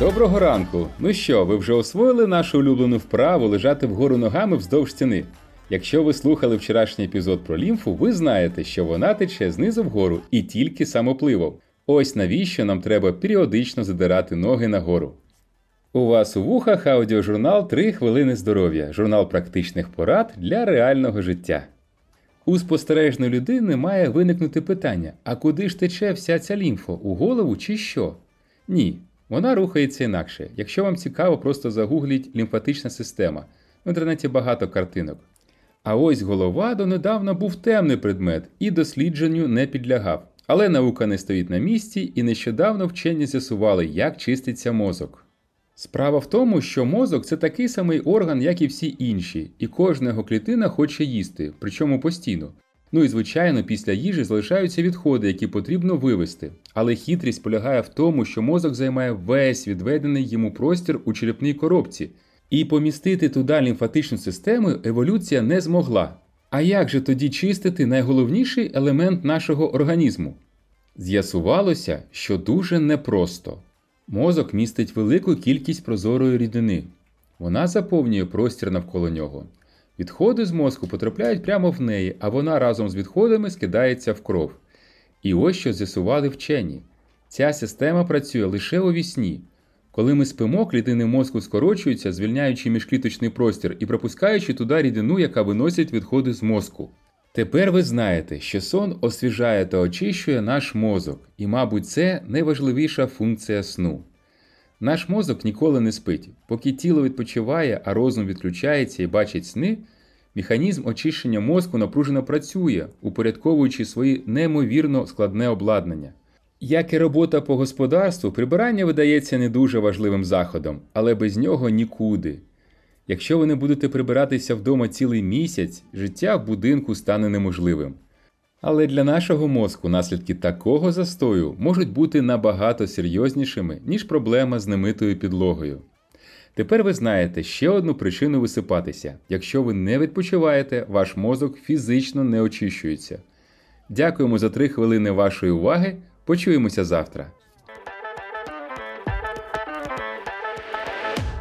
Доброго ранку! Ну що, ви вже освоїли нашу улюблену вправу лежати вгору ногами вздовж стіни? Якщо ви слухали вчорашній епізод про лімфу, ви знаєте, що вона тече знизу вгору і тільки самопливом. Ось навіщо нам треба періодично задирати ноги нагору. У вас у вухах аудіожурнал «3 хвилини здоров'я, журнал практичних порад для реального життя. У спостережної людини має виникнути питання: а куди ж тече вся ця лімфа? У голову чи що? Ні, вона рухається інакше. Якщо вам цікаво, просто загугліть лімфатична система. В інтернеті багато картинок. А ось голова донедавна був темний предмет і дослідженню не підлягав. Але наука не стоїть на місці, і нещодавно вчені з'ясували, як чиститься мозок. Справа в тому, що мозок це такий самий орган, як і всі інші, і кожна його клітина хоче їсти, причому постійно. Ну і звичайно, після їжі залишаються відходи, які потрібно вивести. Але хитрість полягає в тому, що мозок займає весь відведений йому простір у черепній коробці, і помістити туди лімфатичну систему еволюція не змогла. А як же тоді чистити найголовніший елемент нашого організму? З'ясувалося, що дуже непросто. Мозок містить велику кількість прозорої рідини. Вона заповнює простір навколо нього. Відходи з мозку потрапляють прямо в неї, а вона разом з відходами скидається в кров. І ось що з'ясували вчені. Ця система працює лише у вісні. Коли ми спимо, клітини мозку скорочуються, звільняючи міжкліточний простір і пропускаючи туди рідину, яка виносить відходи з мозку. Тепер ви знаєте, що сон освіжає та очищує наш мозок, і, мабуть, це найважливіша функція сну. Наш мозок ніколи не спить. Поки тіло відпочиває, а розум відключається і бачить сни, механізм очищення мозку напружено працює, упорядковуючи свої неймовірно складне обладнання. Як і робота по господарству, прибирання видається не дуже важливим заходом, але без нього нікуди. Якщо ви не будете прибиратися вдома цілий місяць, життя в будинку стане неможливим. Але для нашого мозку наслідки такого застою можуть бути набагато серйознішими, ніж проблема з немитою підлогою. Тепер ви знаєте ще одну причину висипатися: якщо ви не відпочиваєте, ваш мозок фізично не очищується. Дякуємо за три хвилини вашої уваги. Почуємося завтра.